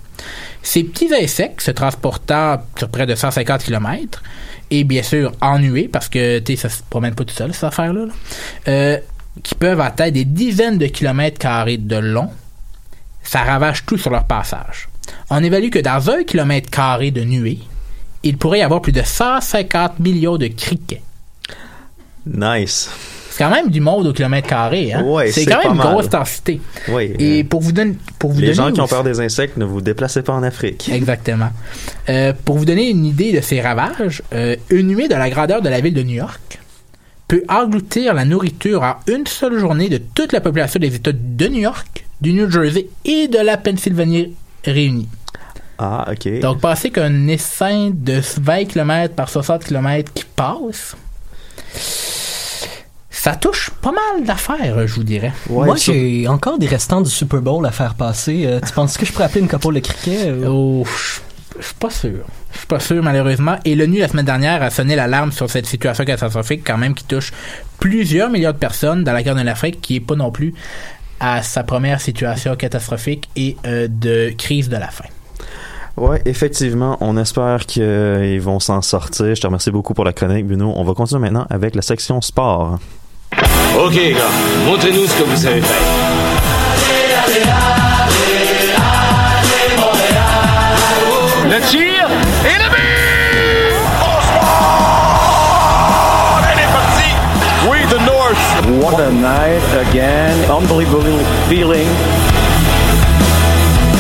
Ces petits insectes se transportant sur près de 150 km et bien sûr en nuée parce que ça se promène pas tout seul cette affaire-là, là, euh, qui peuvent atteindre des dizaines de kilomètres carrés de long, ça ravage tout sur leur passage. On évalue que dans un kilomètre carré de nuée, il pourrait y avoir plus de 150 millions de criquets.
Nice.
C'est quand même du monde au kilomètre carré, hein?
Ouais,
c'est
c'est
quand même une grosse densité.
Oui.
Et pour vous donner, pour vous
Les
donner
gens qui ont peur des insectes, ne vous déplacez pas en Afrique.
Exactement. Euh, pour vous donner une idée de ces ravages, euh, une nuée de la grandeur de la ville de New York peut engloutir la nourriture en une seule journée de toute la population des États de New York, du New Jersey et de la Pennsylvanie réunis.
Ah, ok.
Donc, passer qu'un essaim de 20 km par 60 km qui passe, ça touche pas mal d'affaires, je vous dirais.
Moi, j'ai encore des restants du Super Bowl à faire passer. Euh, tu penses que je pourrais appeler une couple de cricket? euh?
Oh, je je suis pas sûr. Suis pas sûr, malheureusement. Et l'ONU, la semaine dernière, a sonné l'alarme sur cette situation catastrophique, quand même, qui touche plusieurs millions de personnes dans la Corne de l'Afrique, qui est pas non plus à sa première situation catastrophique et euh, de crise de la faim.
Ouais, effectivement, on espère qu'ils vont s'en sortir. Je te remercie beaucoup pour la chronique, Bruno. On va continuer maintenant avec la section sport.
Ok, gars, montrez-nous ce que vous savez faire.
Et le but! Elle est partie!
We the North. What a night again. Unbelievable feeling.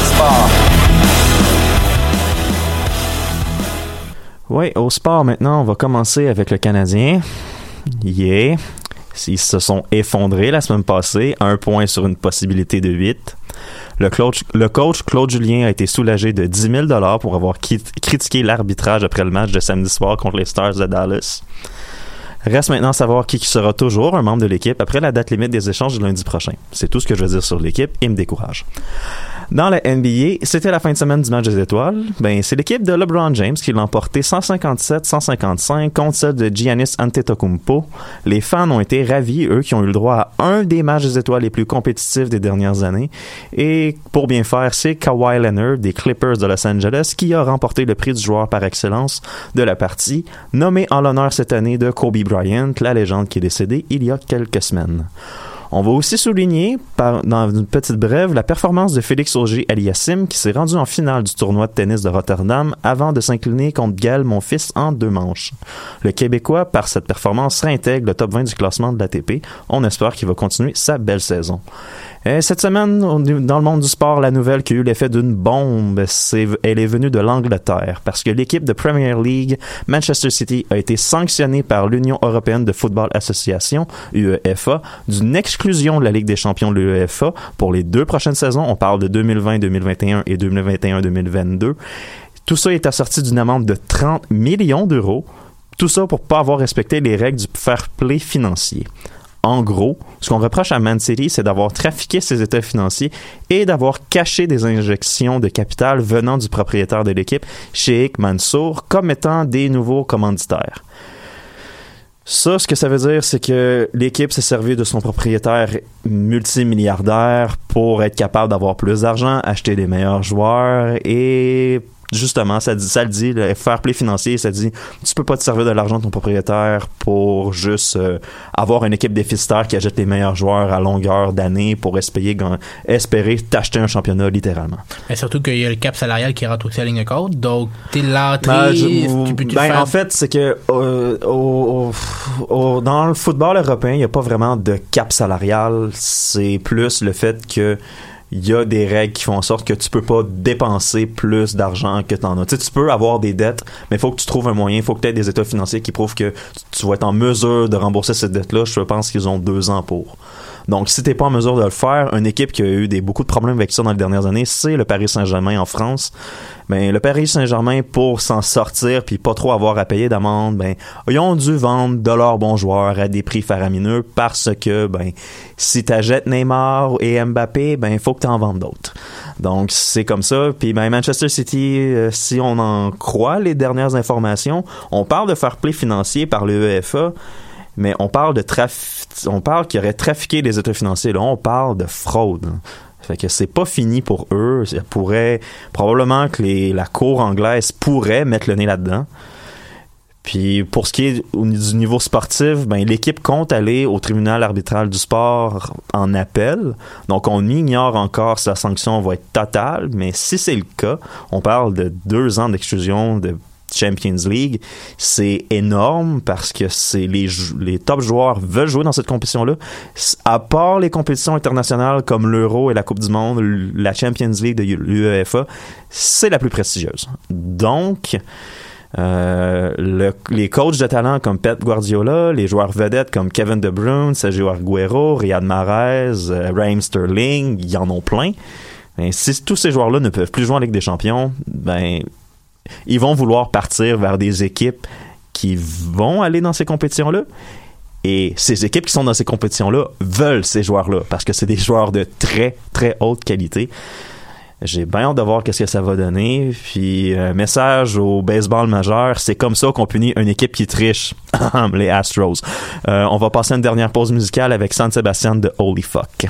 Spa.
Ouais, au sport maintenant, on va commencer avec le Canadien. Yeah. Ils se sont effondrés la semaine passée, un point sur une possibilité de 8. Le coach, Claude Julien a été soulagé de 10 000 pour avoir critiqué l'arbitrage après le match de samedi soir contre les Stars de Dallas. Reste maintenant à savoir qui qui sera toujours un membre de l'équipe après la date limite des échanges de lundi prochain. C'est tout ce que je veux dire sur l'équipe et me décourage. Dans la NBA, c'était la fin de semaine du match des étoiles. Ben, c'est l'équipe de LeBron James qui l'a emporté 157-155 contre celle de Giannis Antetokounmpo. Les fans ont été ravis, eux, qui ont eu le droit à un des matchs des étoiles les plus compétitifs des dernières années. Et pour bien faire, c'est Kawhi Leonard des Clippers de Los Angeles qui a remporté le prix du joueur par excellence de la partie, nommé en l'honneur cette année de Kobe Bryant, la légende qui est décédée il y a quelques semaines. On va aussi souligner, dans une petite brève, la performance de Félix Auger Aliassim qui s'est rendu en finale du tournoi de tennis de Rotterdam avant de s'incliner contre Gaël Monfils en deux manches. Le Québécois, par cette performance, réintègre le top 20 du classement de l'ATP. On espère qu'il va continuer sa belle saison. Euh, cette semaine, dans le monde du sport, la nouvelle qui a eu l'effet d'une bombe, elle est venue de l'Angleterre parce que l'équipe de Premier League, Manchester City, a été sanctionnée par l'Union européenne de football association, UEFA, d'une exclusion de la Ligue des champions de l'UEFA pour les deux prochaines saisons. On parle de 2020-2021 et 2021-2022. Tout ça est assorti d'une amende de 30 millions d'euros. Tout ça pour pas avoir respecté les règles du fair play financier. En gros, ce qu'on reproche à Man City, c'est d'avoir trafiqué ses états financiers et d'avoir caché des injections de capital venant du propriétaire de l'équipe, Sheikh Mansour, comme étant des nouveaux commanditaires. Ça, ce que ça veut dire, c'est que l'équipe s'est servie de son propriétaire multimilliardaire pour être capable d'avoir plus d'argent, acheter des meilleurs joueurs et justement, ça, dit, ça le dit, le fair play financier, ça dit tu peux pas te servir de l'argent de ton propriétaire pour juste euh, avoir une équipe déficitaire qui achète les meilleurs joueurs à longueur d'année pour espérer, t'acheter un championnat littéralement.
Mais surtout qu'il y a le cap salarial qui rentre aussi à la ligne de code. Donc, t'es l'entrée.
Ben,
tu
ben,
faire-
en fait, c'est que euh, au- au- au- dans le football européen, il n'y a pas vraiment de cap salarial. C'est plus le fait que il y a des règles qui font en sorte que tu peux pas dépenser plus d'argent que tu en as. Tu sais, tu peux avoir des dettes, mais il faut que tu trouves un moyen, il faut que tu aies des états financiers qui prouvent que tu vas être en mesure de rembourser cette dette-là. Je pense qu'ils ont deux ans pour. Donc, si t'es pas en mesure de le faire, une équipe qui a eu des, beaucoup de problèmes avec ça dans les dernières années, c'est le Paris Saint-Germain en France. Ben, le Paris Saint-Germain, pour s'en sortir puis pas trop avoir à payer d'amende, ben, ils ont dû vendre de leurs bons joueurs à des prix faramineux parce que, ben, si t'achètes Neymar et Mbappé, ben, faut que t'en vendes d'autres. Donc, c'est comme ça. Puis, ben, Manchester City, euh, si on en croit les dernières informations, on parle de fair play financier par l'UEFA, mais on parle de trafic, on parle qu'il aurait trafiqué les états financiers. Là, on parle de fraude. hein. Fait que c'est pas fini pour eux. Ça pourrait, probablement que les, la cour anglaise pourrait mettre le nez là-dedans. Puis pour ce qui est du niveau sportif, ben l'équipe compte aller au tribunal arbitral du sport en appel. Donc on ignore encore si la sanction va être totale, mais si c'est le cas, on parle de deux ans d'exclusion de Champions League, c'est énorme parce que c'est les, top joueurs veulent jouer dans cette compétition-là. À part les compétitions internationales comme l'Euro et la Coupe du Monde, la Champions League de l'UEFA, c'est la plus prestigieuse. Donc, euh, le- les coachs de talent comme Pep Guardiola, les joueurs vedettes comme Kevin De Bruyne, Sergio Aguero, Riyad Mahrez, euh, Raheem Sterling, il y en ont plein. Ben, si tous ces joueurs-là ne peuvent plus jouer en Ligue des Champions, ben ils vont vouloir partir vers des équipes qui vont aller dans ces compétitions-là. Et ces équipes qui sont dans ces compétitions-là veulent ces joueurs-là parce que c'est des joueurs de très, très haute qualité. J'ai bien hâte de voir qu'est-ce que ça va donner. Puis, message au baseball majeur, c'est comme ça qu'on punit une équipe qui triche, les Astros. Euh, on va passer une dernière pause musicale avec San Sebastian de Holy Fuck.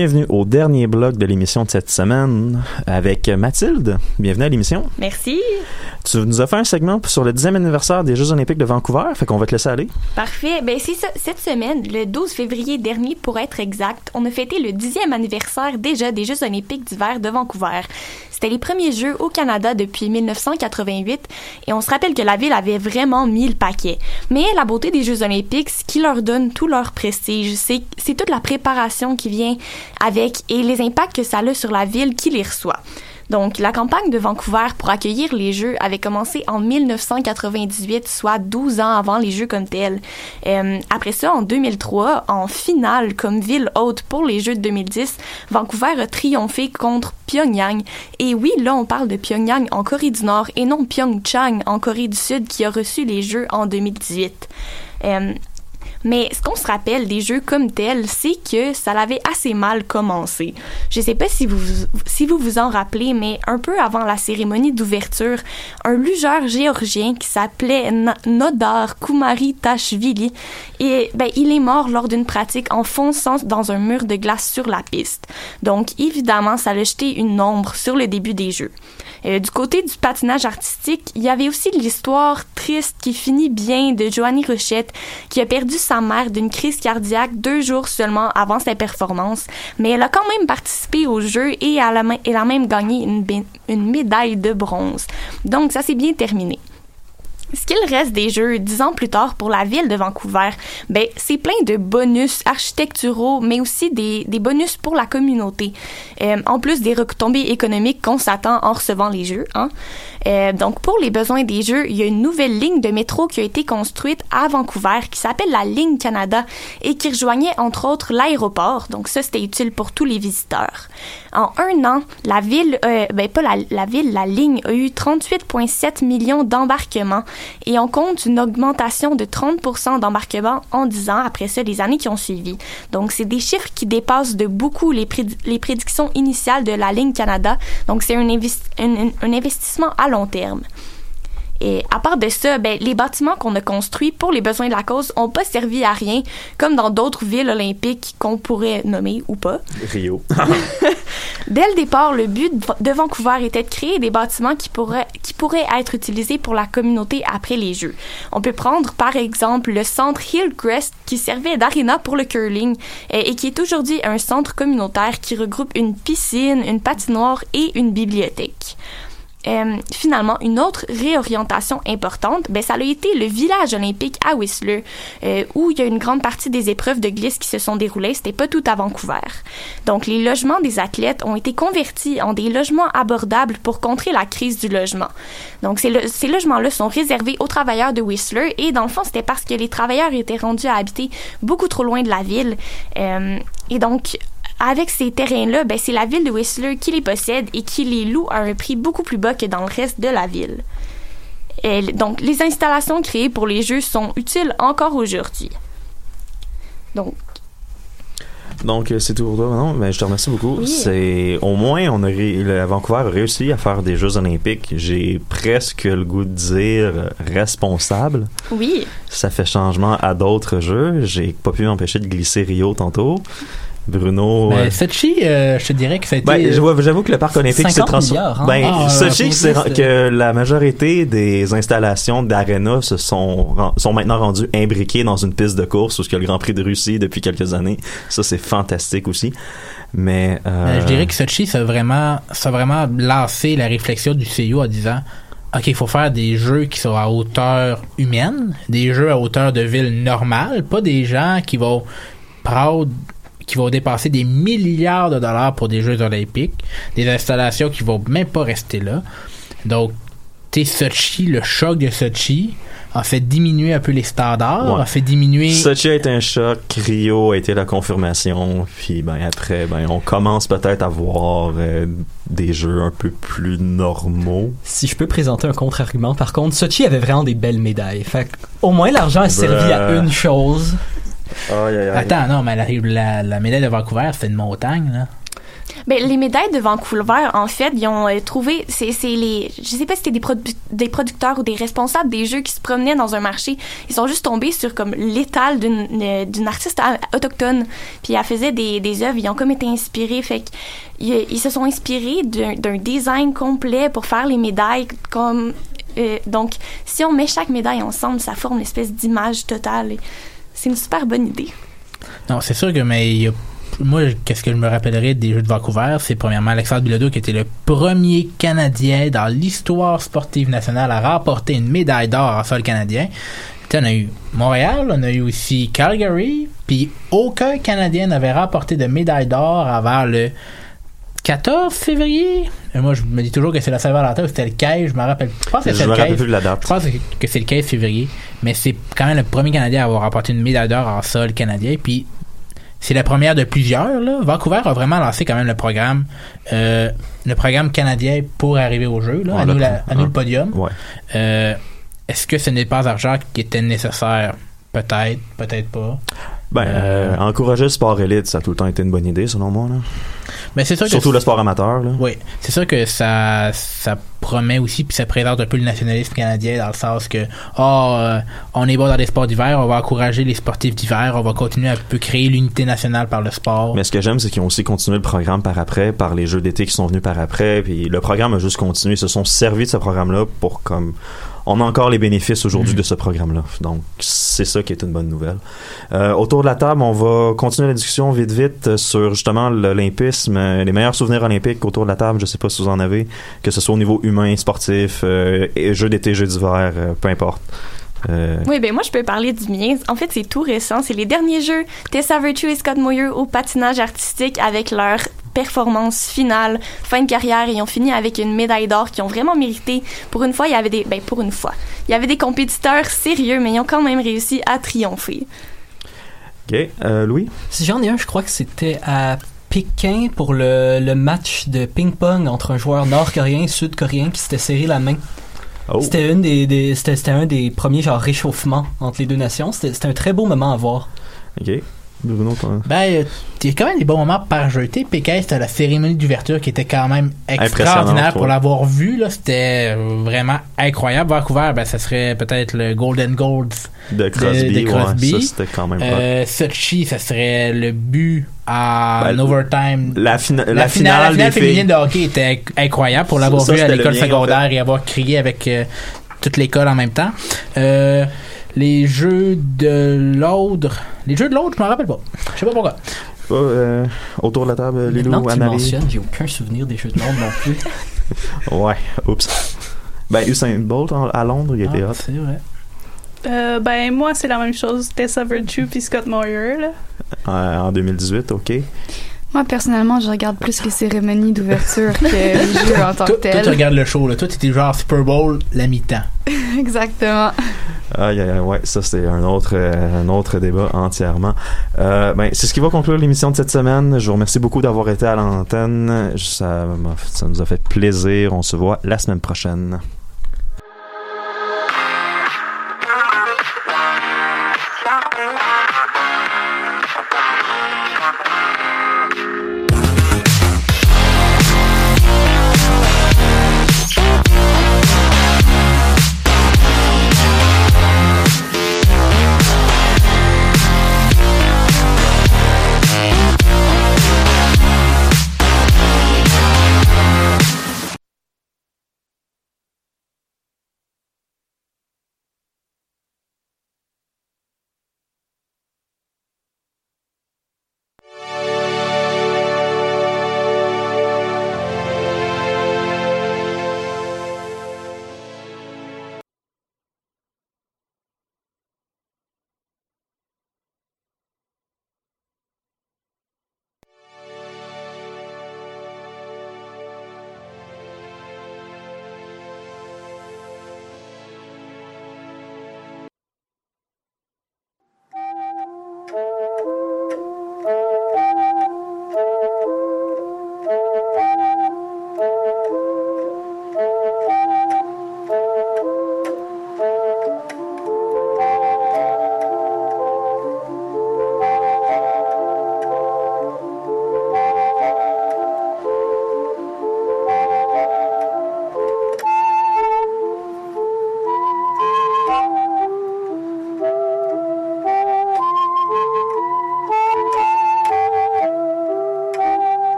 Bienvenue au dernier bloc de l'émission de cette semaine avec Mathilde. Bienvenue à l'émission.
Merci.
Tu nous as fait un segment sur le 10e anniversaire des Jeux olympiques de Vancouver, fait qu'on va te laisser aller.
Parfait. Ben, c'est ça. Cette semaine, le 12 février dernier, pour être exact, on a fêté le 10e anniversaire déjà des Jeux olympiques d'hiver de Vancouver. C'était les premiers Jeux au Canada depuis 1988 et on se rappelle que la ville avait vraiment mis le paquet. Mais la beauté des Jeux olympiques, ce qui leur donne tout leur prestige, c'est c'est toute la préparation qui vient avec et les impacts que ça a sur la ville qui les reçoit. Donc, la campagne de Vancouver pour accueillir les Jeux avait commencé en 1998, soit 12 ans avant les Jeux comme tels. Euh, après ça, en 2003, en finale comme ville haute pour les Jeux de 2010, Vancouver a triomphé contre Pyongyang. Et oui, là, on parle de Pyongyang en Corée du Nord et non Pyeongchang en Corée du Sud qui a reçu les Jeux en 2018. Euh, mais ce qu'on se rappelle des jeux comme tels, c'est que ça l'avait assez mal commencé. Je sais pas si vous, si vous vous en rappelez, mais un peu avant la cérémonie d'ouverture, un lugeur géorgien qui s'appelait Nodar Kumari Tashvili, et ben, il est mort lors d'une pratique en fonçant dans un mur de glace sur la piste. Donc, évidemment, ça a jeté une ombre sur le début des jeux. Euh, du côté du patinage artistique, il y avait aussi l'histoire triste qui finit bien de Joanie Rochette, qui a perdu mère d'une crise cardiaque deux jours seulement avant sa performance, mais elle a quand même participé au jeu et elle a, même gagné une, médaille de bronze. Donc ça s'est bien terminé. Ce qu'il reste des jeux dix ans plus tard pour la ville de Vancouver, ben, c'est plein de bonus architecturaux, mais aussi des, des bonus pour la communauté. Euh, en plus des retombées économiques qu'on s'attend en recevant les jeux. Hein. Euh, donc, pour les besoins des jeux, il y a une nouvelle ligne de métro qui a été construite à Vancouver qui s'appelle la Ligne Canada et qui rejoignait entre autres l'aéroport. Donc, ça, c'était utile pour tous les visiteurs. En un an, la ville, euh, ben pas la, la ville, la ligne a eu 38,7 millions d'embarquements et on compte une augmentation de 30% d'embarquements en 10 ans après ça, les années qui ont suivi. Donc, c'est des chiffres qui dépassent de beaucoup les, prédi- les prédictions initiales de la ligne Canada. Donc, c'est un- un investissement à long terme. Et à part de ça, ben, les bâtiments qu'on a construits pour les besoins de la cause ont pas servi à rien, comme dans d'autres villes olympiques qu'on pourrait nommer ou pas.
Rio.
Dès le départ, le but de Va- de Vancouver était de créer des bâtiments qui pourraient, qui pourraient être utilisés pour la communauté après les Jeux. On peut prendre par exemple le centre Hillcrest qui servait d'aréna pour le curling et qui est aujourd'hui un centre communautaire qui regroupe une piscine, une patinoire et une bibliothèque. Euh, finalement, une autre réorientation importante, ben, ça a été le village olympique à Whistler, euh, où il y a une grande partie des épreuves de glisse qui se sont déroulées. C'était pas tout à Vancouver. Donc, les logements des athlètes ont été convertis en des logements abordables pour contrer la crise du logement. Donc, ces, ces logements-là sont réservés aux travailleurs de Whistler et dans le fond, c'était parce que les travailleurs étaient rendus à habiter beaucoup trop loin de la ville. Euh, et donc, avec ces terrains-là, ben, c'est la ville de Whistler qui les possède et qui les loue à un prix beaucoup plus bas que dans le reste de la ville. Et donc, les installations créées pour les jeux sont utiles encore aujourd'hui. Donc,
Donc, euh, c'est tout pour toi. Non, mais je te remercie beaucoup.
Oui.
C'est au moins on a ré- le Vancouver a réussi à faire des Jeux Olympiques. J'ai presque le goût de dire responsable.
oui.
Ça fait changement à d'autres jeux. J'ai pas pu m'empêcher de glisser Rio tantôt. Bruno.
Ben,
euh,
Sochi, euh, je te dirais que ça a été.
ben, je vois- j'avoue que le parc olympique s'est
50
transformé.
hein?
Ben,
Ah,
Sochi, que c'est- que la majorité des installations d'arena se sont, sont maintenant rendues imbriquées dans une piste de course où il y a le Grand Prix de Russie depuis quelques années. Ça, c'est fantastique aussi. Mais, Euh,
je dirais que Sochi, ça a vraiment, ça a vraiment lancé la réflexion du CIO en disant OK, il faut faire des jeux qui sont à hauteur humaine, des jeux à hauteur de ville normale, pas des gens qui vont prendre qui vont dépenser des milliards de dollars pour des Jeux olympiques, des installations qui vont même pas rester là. Donc, tu Sochi, le choc de Sochi a fait diminuer un peu les standards,
Ouais.
a fait diminuer...
Sochi a été un choc, Rio a été la confirmation, puis ben après, ben on commence peut-être à voir euh, des jeux un peu plus normaux.
Si je peux présenter un contre-argument, par contre, Sochi avait vraiment des belles médailles. Fait que, au moins, l'argent a servi à
Bruh.
une chose.
Attends, non, mais la, la, la médaille de Vancouver, c'était une montagne, là.
Ben, les médailles de Vancouver, en fait, ils ont euh, trouvé, c'est c'est les, je sais pas si c'était des, produ- des producteurs ou des responsables des jeux qui se promenaient dans un marché. Ils sont juste tombés sur comme l'étal d'une euh, d'une artiste a- autochtone. Puis elle faisait des, des œuvres, ils ont comme été inspirés. Fait ils, ils se sont inspirés d'un d'un design complet pour faire les médailles comme. euh, donc, si on met chaque médaille ensemble, ça forme une espèce d'image totale. Et C'est une super bonne idée.
Non, c'est sûr que, mais moi, qu'est-ce que je me rappellerai des Jeux de Vancouver, c'est premièrement Alexandre Bilodeau qui était le premier Canadien dans l'histoire sportive nationale à remporter une médaille d'or en sol canadien. Tu sais, on a eu Montréal, on a eu aussi Calgary, puis aucun Canadien n'avait remporté de médaille d'or avant le 14 février? Et moi, je me dis toujours que c'est la Saint-Valentin ou c'était le 15, je me rappelle. Je pense que c'est
me
le
rappelle
15.
plus de la date.
Je pense que c'est le 15 février, mais c'est quand même le premier Canadien à avoir remporté une médaille d'or en sol canadien. Puis c'est la première de plusieurs. Là. Vancouver a vraiment lancé quand même le programme, euh, le programme canadien pour arriver au jeu. Là,
Ouais,
à, nous,
le-
la- à nous le podium.
Ouais.
Euh, Est-ce que ce n'est pas argent qui était nécessaire? Peut-être, peut-être pas.
Ben, euh, encourager le sport élite, ça a tout le temps été une bonne idée, selon moi. Là.
Mais c'est sûr que
Surtout le sport amateur. Là.
Oui, c'est sûr que ça, ça promet aussi, puis ça présente un peu le nationalisme canadien dans le sens que, oh, euh, on est bon dans les sports d'hiver, on va encourager les sportifs d'hiver, on va continuer à un peu créer l'unité nationale par le sport.
Mais ce que j'aime, c'est qu'ils ont aussi continué le programme par après, par les jeux d'été qui sont venus par après. Puis le programme a juste continué. Ils se sont servis de ce programme-là pour comme. On a encore les bénéfices aujourd'hui de ce programme-là. Donc, c'est ça qui est une bonne nouvelle. Euh, autour de la table, on va continuer la discussion vite, vite euh, sur justement l'olympisme, euh, les meilleurs souvenirs olympiques autour de la table. Je sais pas si vous en avez, que ce soit au niveau humain, sportif, euh, et jeux d'été, jeux d'hiver, euh, peu importe. Euh,
Oui, ben moi, je peux parler du mien. En fait, c'est tout récent. C'est les derniers jeux. Tessa Virtue et Scott Moyer au patinage artistique avec leur performance finale, fin de carrière. Ils ont fini avec une médaille d'or qu'ils ont vraiment mérité. Pour une fois, il y avait des... Ben, pour une fois. Il y avait des compétiteurs sérieux, mais ils ont quand même réussi à triompher.
OK. Euh, Louis?
Si j'en ai un, je crois que c'était à Pékin pour le, le match de ping-pong entre un joueur nord-coréen et sud-coréen qui s'était serré la main.
Oh.
C'était une des, des- c'était, c'était un des premiers genre réchauffements entre les deux nations. C'était, c'était un très beau moment à voir.
OK. Bruno, toi?
Ben, il y a quand même des bons moments par sais, Pékin, c'était la cérémonie d'ouverture qui était quand même extraordinaire pour l'avoir vu. Là, c'était euh, vraiment incroyable. Vancouver, ben, ça serait peut-être le Golden Golds
De Crosby,
de Crosby.
ouais, ça, c'était quand même
Euh, Sochi, ça serait le but à
Ben,
overtime.
La, fina-
La,
la
finale, la
finale,
féminine de hockey était inc- incroyable pour l'avoir
Ça,
vu à l'école
en
secondaire
fait.
et avoir crié avec euh, toute l'école en même temps. Euh, les jeux de l'autre. Les jeux de l'autre, je m'en rappelle pas. Je sais pas pourquoi.
Euh, autour de la table, Lilo,
Maintenant que tu mentionnes, j'ai aucun souvenir des Jeux de Londres non plus.
Ouais, oups. Ben, Usain Bolt en- à Londres, il était hot.
C'est vrai.
Euh, ben, moi, c'est la même chose. Tessa Virtue puis Scott Moyer, là.
Euh, en 2018, OK.
Moi, personnellement, je regarde plus les cérémonies d'ouverture que les jeux en tant que
Toi, toi, tu
tels.
regardes le show, là. Toi, t'étais genre Super Bowl la mi-temps.
Exactement.
Aïe, ouais, ça c'est un autre, euh, un autre débat entièrement. Euh, ben, c'est ce qui va conclure l'émission de cette semaine. Je vous remercie beaucoup d'avoir été à l'antenne. Ça, ça nous a fait plaisir. On se voit la semaine prochaine.